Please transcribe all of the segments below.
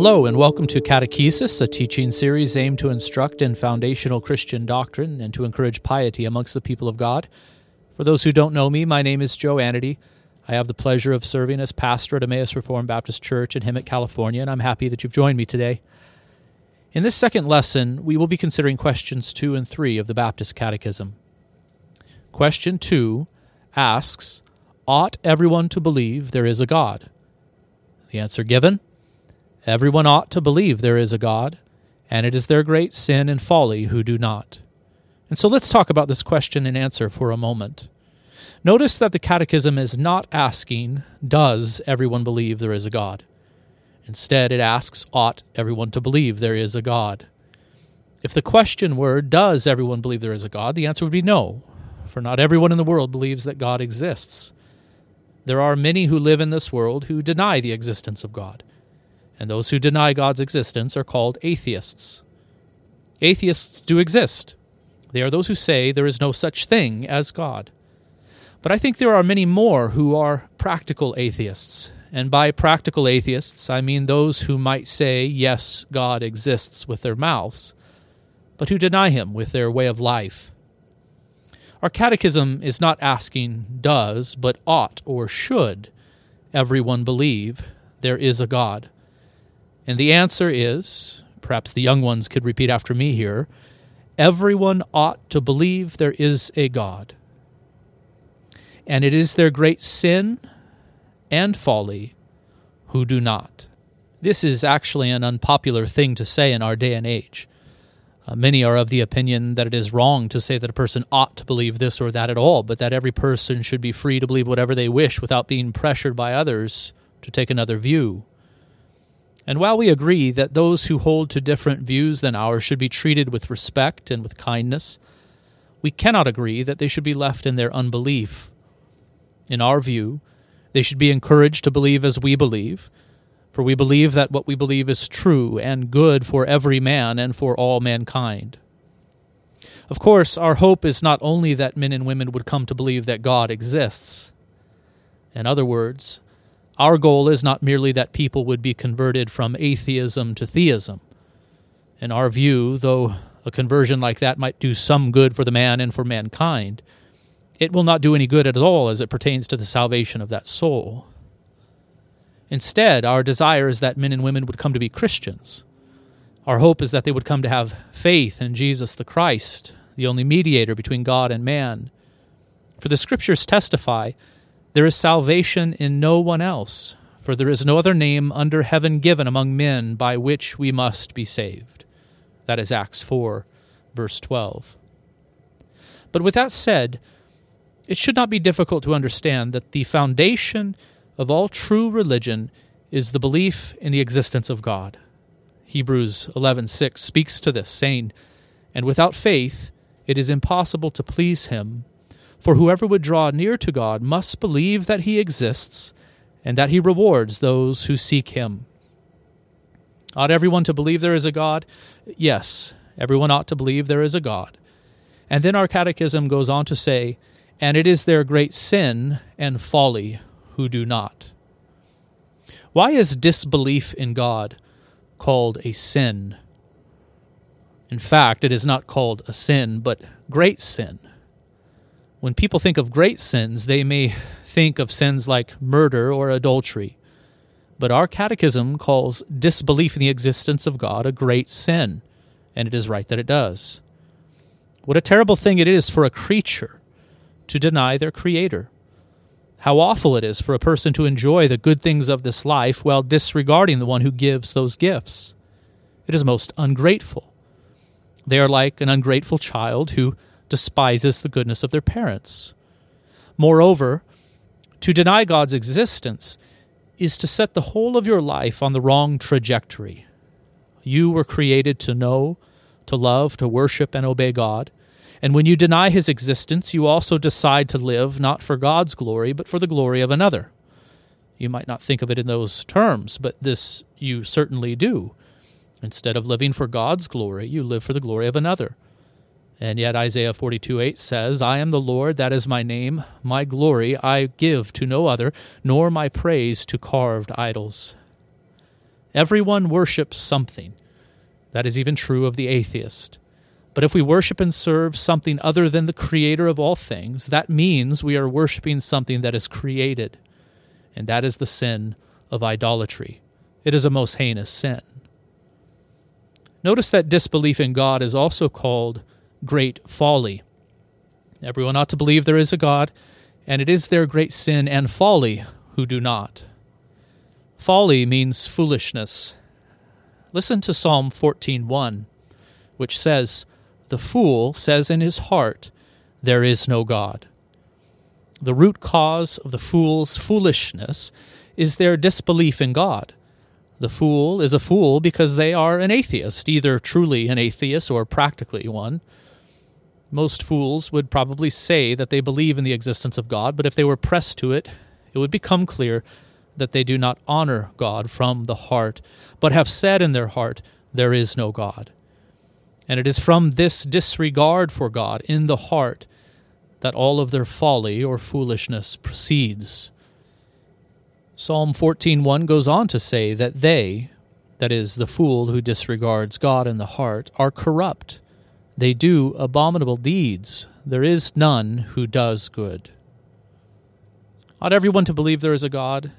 hello, and welcome to Catechesis, a teaching series aimed to instruct in foundational Christian doctrine and to encourage piety amongst the people of God. For those who don't know me, my name is Joe Anady. I have the pleasure of serving as pastor at Emmaus Reformed Baptist Church in Hemet, California, and I'm happy that you've joined me today. In this second lesson, we will be considering questions 2 and 3 of the Baptist Catechism. Question 2 asks Ought everyone to believe there is a God? The answer given Everyone ought to believe there is a God, and it is their great sin and folly who do not. And so let's talk about this question and answer for a moment. Notice that the Catechism is not asking, Does everyone believe there is a God? Instead, it asks, Ought everyone to believe there is a God? If the question were, Does everyone believe there is a God? the answer would be no, for not everyone in the world believes that God exists. There are many who live in this world who deny the existence of God and those who deny God's existence are called atheists. Atheists do exist. They are those who say there is no such thing as God. But I think there are many more who are practical atheists. And by practical atheists, I mean those who might say, yes, God exists with their mouths, but who deny him with their way of life. Our catechism is not asking, does, but ought or should everyone believe there is a God? And the answer is perhaps the young ones could repeat after me here everyone ought to believe there is a God. And it is their great sin and folly who do not. This is actually an unpopular thing to say in our day and age. Uh, many are of the opinion that it is wrong to say that a person ought to believe this or that at all, but that every person should be free to believe whatever they wish without being pressured by others to take another view. And while we agree that those who hold to different views than ours should be treated with respect and with kindness, we cannot agree that they should be left in their unbelief. In our view, they should be encouraged to believe as we believe, for we believe that what we believe is true and good for every man and for all mankind. Of course, our hope is not only that men and women would come to believe that God exists. In other words, our goal is not merely that people would be converted from atheism to theism. In our view, though a conversion like that might do some good for the man and for mankind, it will not do any good at all as it pertains to the salvation of that soul. Instead, our desire is that men and women would come to be Christians. Our hope is that they would come to have faith in Jesus the Christ, the only mediator between God and man. For the Scriptures testify there is salvation in no one else, for there is no other name under heaven given among men by which we must be saved. That is Acts 4, verse 12. But with that said, it should not be difficult to understand that the foundation of all true religion is the belief in the existence of God. Hebrews 11:6 speaks to this, saying, "And without faith it is impossible to please him, for whoever would draw near to God must believe that he exists and that he rewards those who seek him. Ought everyone to believe there is a God? Yes, everyone ought to believe there is a God. And then our catechism goes on to say, and it is their great sin and folly who do not. Why is disbelief in God called a sin? In fact, it is not called a sin, but great sin. When people think of great sins, they may think of sins like murder or adultery. But our catechism calls disbelief in the existence of God a great sin, and it is right that it does. What a terrible thing it is for a creature to deny their Creator. How awful it is for a person to enjoy the good things of this life while disregarding the one who gives those gifts. It is most ungrateful. They are like an ungrateful child who despises the goodness of their parents. Moreover, to deny God's existence is to set the whole of your life on the wrong trajectory. You were created to know, to love, to worship, and obey God. And when you deny his existence, you also decide to live not for God's glory, but for the glory of another. You might not think of it in those terms, but this you certainly do. Instead of living for God's glory, you live for the glory of another. And yet Isaiah 42 8 says, I am the Lord, that is my name. My glory I give to no other, nor my praise to carved idols. Everyone worships something. That is even true of the atheist. But if we worship and serve something other than the creator of all things, that means we are worshiping something that is created. And that is the sin of idolatry. It is a most heinous sin. Notice that disbelief in God is also called great folly. Everyone ought to believe there is a God, and it is their great sin and folly who do not. Folly means foolishness. Listen to Psalm 14:1, which says, "The fool says in his heart, there is no God." The root cause of the fool's foolishness is their disbelief in God. The fool is a fool because they are an atheist, either truly an atheist or practically one. Most fools would probably say that they believe in the existence of God, but if they were pressed to it, it would become clear that they do not honor God from the heart, but have said in their heart, There is no God. And it is from this disregard for God in the heart that all of their folly or foolishness proceeds. Psalm 14:1 goes on to say that they, that is the fool who disregards God in the heart, are corrupt. They do abominable deeds. There is none who does good. Ought everyone to believe there is a God?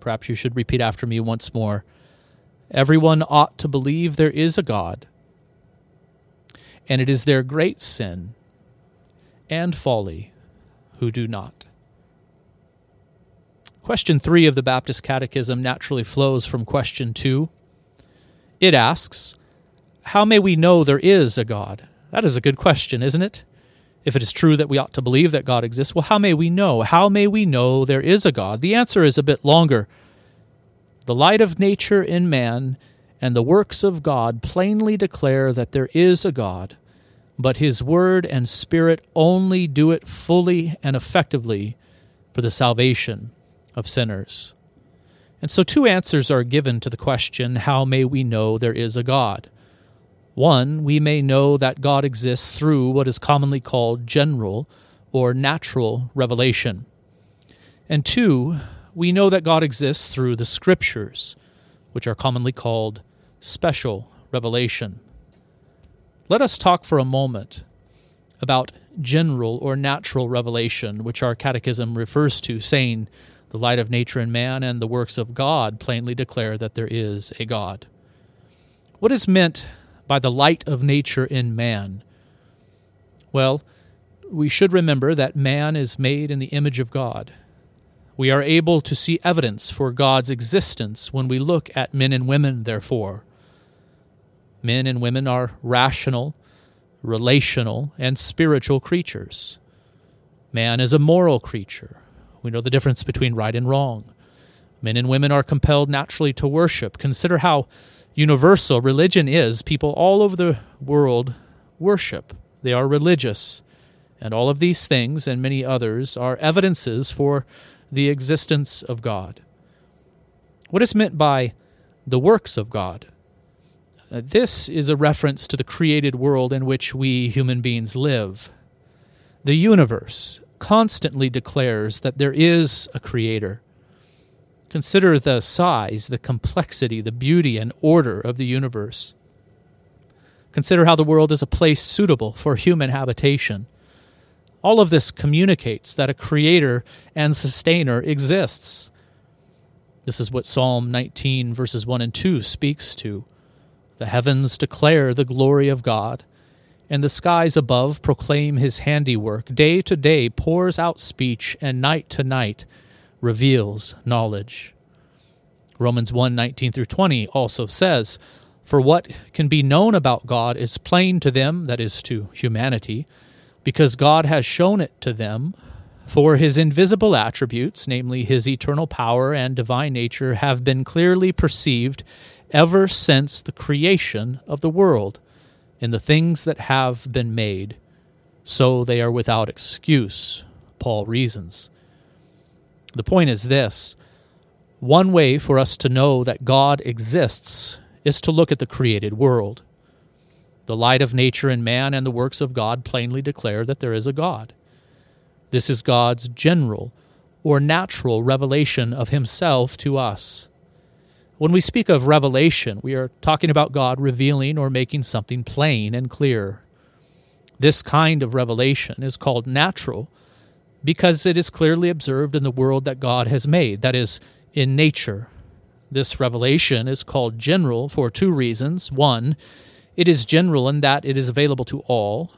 Perhaps you should repeat after me once more. Everyone ought to believe there is a God. And it is their great sin and folly who do not. Question 3 of the Baptist Catechism naturally flows from question 2. It asks, How may we know there is a God? That is a good question, isn't it? If it is true that we ought to believe that God exists, well, how may we know? How may we know there is a God? The answer is a bit longer. The light of nature in man and the works of God plainly declare that there is a God, but his word and spirit only do it fully and effectively for the salvation of sinners. And so, two answers are given to the question how may we know there is a God? One, we may know that God exists through what is commonly called general or natural revelation. And two, we know that God exists through the Scriptures, which are commonly called special revelation. Let us talk for a moment about general or natural revelation, which our catechism refers to, saying the light of nature in man and the works of God plainly declare that there is a God. What is meant by the light of nature in man? Well, we should remember that man is made in the image of God. We are able to see evidence for God's existence when we look at men and women, therefore. Men and women are rational, relational, and spiritual creatures. Man is a moral creature. We know the difference between right and wrong. Men and women are compelled naturally to worship. Consider how universal religion is. People all over the world worship, they are religious. And all of these things and many others are evidences for the existence of God. What is meant by the works of God? Uh, this is a reference to the created world in which we human beings live. The universe, constantly declares that there is a creator. Consider the size, the complexity, the beauty, and order of the universe. Consider how the world is a place suitable for human habitation. All of this communicates that a creator and sustainer exists. This is what Psalm 19, verses 1 and 2 speaks to. The heavens declare the glory of God, and the skies above proclaim his handiwork. Day to day pours out speech, and night to night reveals knowledge. Romans 1 19 through 20 also says, For what can be known about God is plain to them, that is, to humanity, because God has shown it to them. For his invisible attributes, namely his eternal power and divine nature, have been clearly perceived ever since the creation of the world in the things that have been made, so they are without excuse, Paul reasons. The point is this one way for us to know that God exists is to look at the created world. The light of nature in man and the works of God plainly declare that there is a God. This is God's general or natural revelation of himself to us. When we speak of revelation, we are talking about God revealing or making something plain and clear. This kind of revelation is called natural because it is clearly observed in the world that God has made, that is, in nature. This revelation is called general for two reasons. One, it is general in that it is available to all,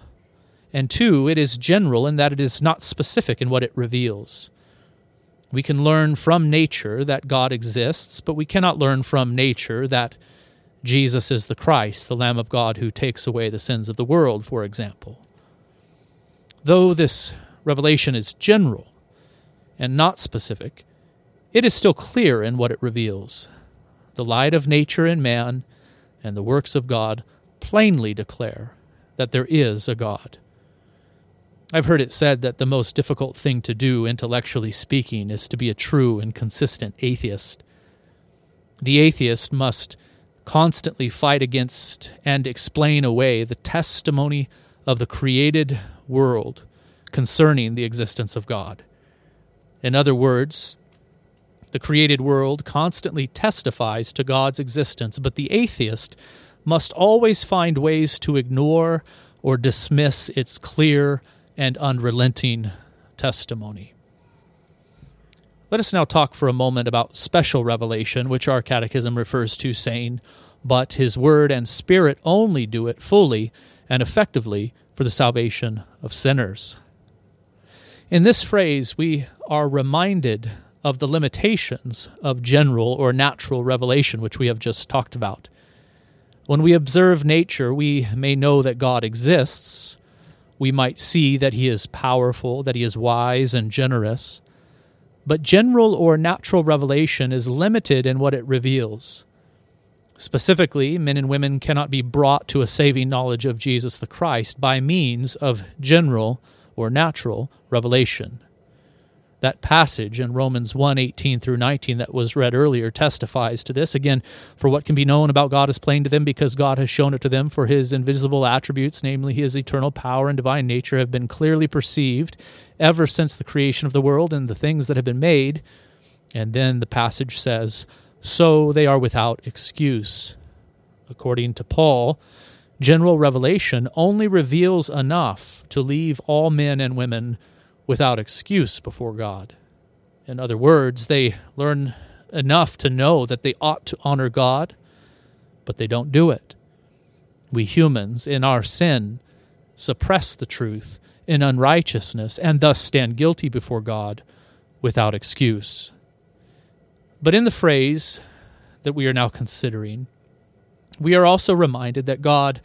and two, it is general in that it is not specific in what it reveals. We can learn from nature that God exists, but we cannot learn from nature that Jesus is the Christ, the Lamb of God who takes away the sins of the world, for example. Though this revelation is general and not specific, it is still clear in what it reveals. The light of nature and man and the works of God plainly declare that there is a God. I've heard it said that the most difficult thing to do, intellectually speaking, is to be a true and consistent atheist. The atheist must constantly fight against and explain away the testimony of the created world concerning the existence of God. In other words, the created world constantly testifies to God's existence, but the atheist must always find ways to ignore or dismiss its clear and unrelenting testimony. Let us now talk for a moment about special revelation, which our catechism refers to, saying, But his word and spirit only do it fully and effectively for the salvation of sinners. In this phrase, we are reminded of the limitations of general or natural revelation, which we have just talked about. When we observe nature, we may know that God exists, we might see that he is powerful, that he is wise and generous. But general or natural revelation is limited in what it reveals. Specifically, men and women cannot be brought to a saving knowledge of Jesus the Christ by means of general or natural revelation. That passage in Romans 1 18 through 19 that was read earlier testifies to this. Again, for what can be known about God is plain to them because God has shown it to them, for his invisible attributes, namely his eternal power and divine nature, have been clearly perceived ever since the creation of the world and the things that have been made. And then the passage says, So they are without excuse. According to Paul, general revelation only reveals enough to leave all men and women without excuse before God. In other words, they learn enough to know that they ought to honor God, but they don't do it. We humans, in our sin, suppress the truth in unrighteousness and thus stand guilty before God without excuse. But in the phrase that we are now considering, we are also reminded that God,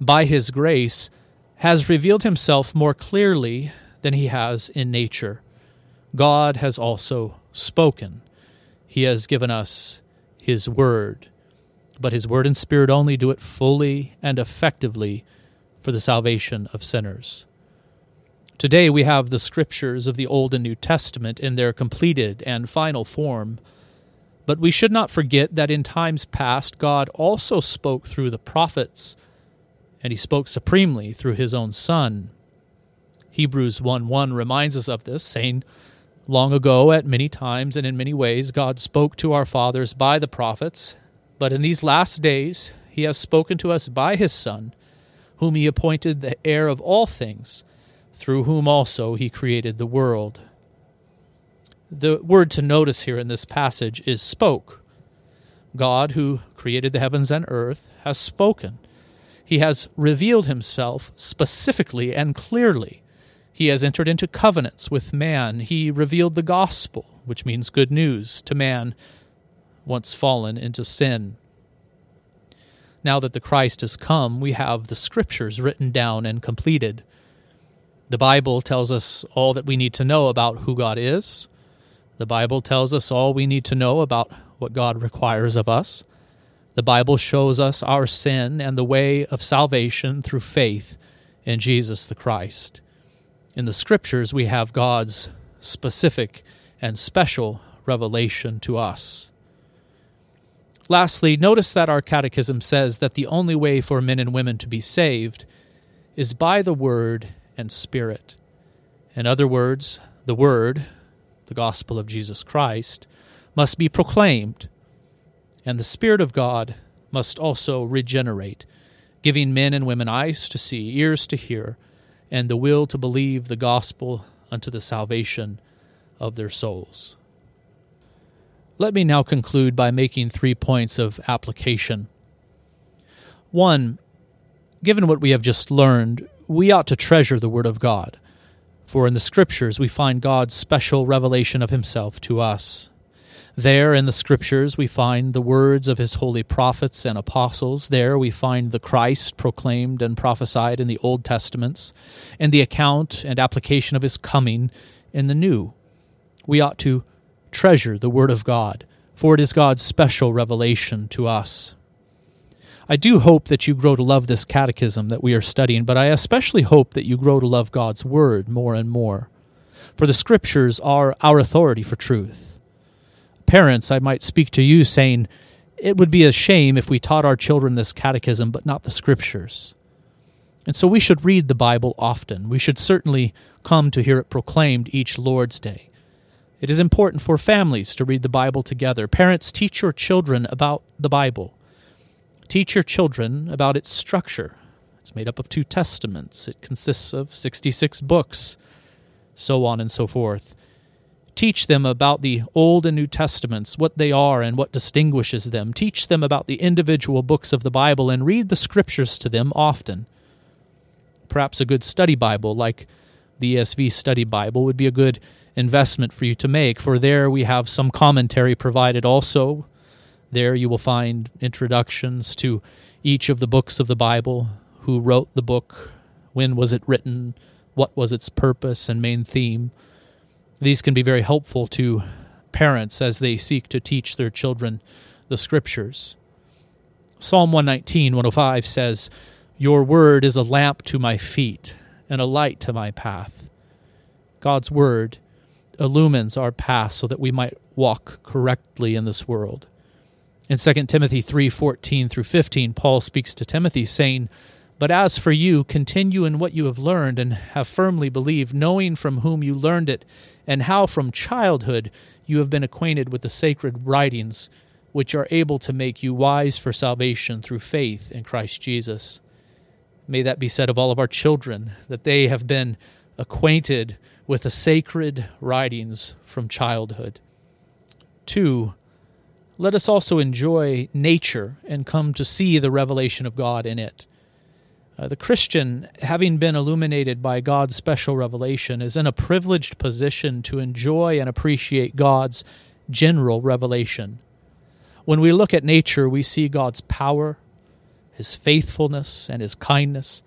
by His grace, has revealed Himself more clearly than he has in nature. God has also spoken. He has given us his word, but his word and spirit only do it fully and effectively for the salvation of sinners. Today we have the scriptures of the Old and New Testament in their completed and final form. But we should not forget that in times past God also spoke through the prophets, and he spoke supremely through his own Son. Hebrews 1 1 reminds us of this, saying, Long ago, at many times and in many ways, God spoke to our fathers by the prophets, but in these last days he has spoken to us by his Son, whom he appointed the heir of all things, through whom also he created the world. The word to notice here in this passage is spoke. God, who created the heavens and earth, has spoken. He has revealed himself specifically and clearly he has entered into covenants with man. He revealed the gospel, which means good news, to man once fallen into sin. Now that the Christ has come, we have the scriptures written down and completed. The Bible tells us all that we need to know about who God is. The Bible tells us all we need to know about what God requires of us. The Bible shows us our sin and the way of salvation through faith in Jesus the Christ. In the scriptures, we have God's specific and special revelation to us. Lastly, notice that our catechism says that the only way for men and women to be saved is by the Word and Spirit. In other words, the Word, the gospel of Jesus Christ, must be proclaimed. And the Spirit of God must also regenerate, giving men and women eyes to see, ears to hear, and the will to believe the gospel unto the salvation of their souls. Let me now conclude by making three points of application. One, given what we have just learned, we ought to treasure the Word of God, for in the Scriptures we find God's special revelation of Himself to us. There in the Scriptures we find the words of His holy prophets and apostles. There we find the Christ proclaimed and prophesied in the Old Testaments, and the account and application of His coming in the New. We ought to treasure the Word of God, for it is God's special revelation to us. I do hope that you grow to love this catechism that we are studying, but I especially hope that you grow to love God's Word more and more. For the Scriptures are our authority for truth. Parents, I might speak to you saying, it would be a shame if we taught our children this catechism but not the Scriptures. And so we should read the Bible often. We should certainly come to hear it proclaimed each Lord's Day. It is important for families to read the Bible together. Parents, teach your children about the Bible. Teach your children about its structure. It's made up of two testaments, it consists of 66 books, so on and so forth. Teach them about the Old and New Testaments, what they are and what distinguishes them. Teach them about the individual books of the Bible and read the scriptures to them often. Perhaps a good study Bible, like the ESV Study Bible, would be a good investment for you to make, for there we have some commentary provided also there you will find introductions to each of the books of the Bible, who wrote the book, when was it written, what was its purpose and main theme. These can be very helpful to parents as they seek to teach their children the scriptures. Psalm 119, 105 says, Your word is a lamp to my feet and a light to my path. God's word illumines our path so that we might walk correctly in this world. In 2 Timothy 3:14 through 15, Paul speaks to Timothy saying, "But as for you, continue in what you have learned and have firmly believed, knowing from whom you learned it, and how from childhood you have been acquainted with the sacred writings, which are able to make you wise for salvation through faith in Christ Jesus." May that be said of all of our children, that they have been acquainted with the sacred writings from childhood. Two, let us also enjoy nature and come to see the revelation of God in it. Uh, the Christian, having been illuminated by God's special revelation, is in a privileged position to enjoy and appreciate God's general revelation. When we look at nature, we see God's power, His faithfulness, and His kindness.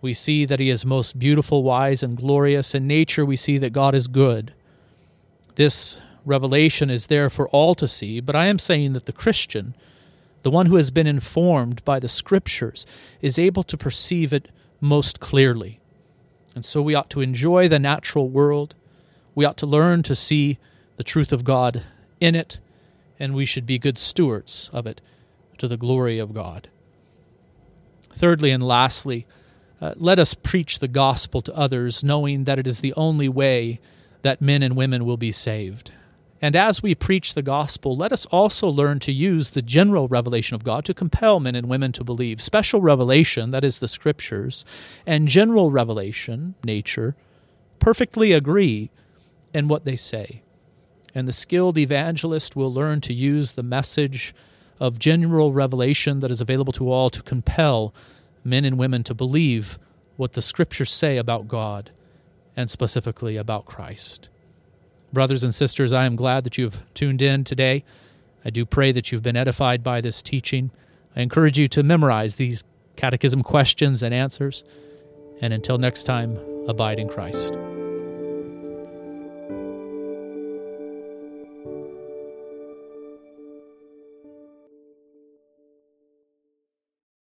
We see that He is most beautiful, wise, and glorious. In nature, we see that God is good. This revelation is there for all to see, but I am saying that the Christian, the one who has been informed by the Scriptures, is able to perceive it most clearly. And so we ought to enjoy the natural world. We ought to learn to see the truth of God in it, and we should be good stewards of it to the glory of God. Thirdly and lastly, uh, let us preach the gospel to others, knowing that it is the only way that men and women will be saved. And as we preach the gospel, let us also learn to use the general revelation of God to compel men and women to believe. Special revelation, that is the scriptures, and general revelation, nature, perfectly agree in what they say. And the skilled evangelist will learn to use the message of general revelation that is available to all to compel men and women to believe what the scriptures say about God and specifically about Christ. Brothers and sisters, I am glad that you have tuned in today. I do pray that you've been edified by this teaching. I encourage you to memorize these catechism questions and answers. And until next time, abide in Christ.